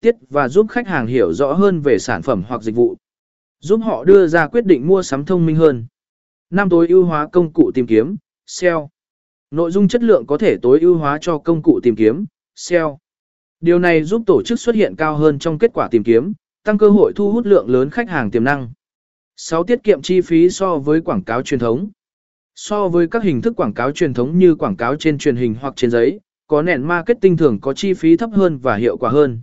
tiết và giúp khách hàng hiểu rõ hơn về sản phẩm hoặc dịch vụ. Giúp họ đưa ra quyết định mua sắm thông minh hơn. Năm tối ưu hóa công cụ tìm kiếm, SEO. Nội dung chất lượng có thể tối ưu hóa cho công cụ tìm kiếm, SEO. Điều này giúp tổ chức xuất hiện cao hơn trong kết quả tìm kiếm, tăng cơ hội thu hút lượng lớn khách hàng tiềm năng. 6. Tiết kiệm chi phí so với quảng cáo truyền thống. So với các hình thức quảng cáo truyền thống như quảng cáo trên truyền hình hoặc trên giấy, có nền marketing thường có chi phí thấp hơn và hiệu quả hơn.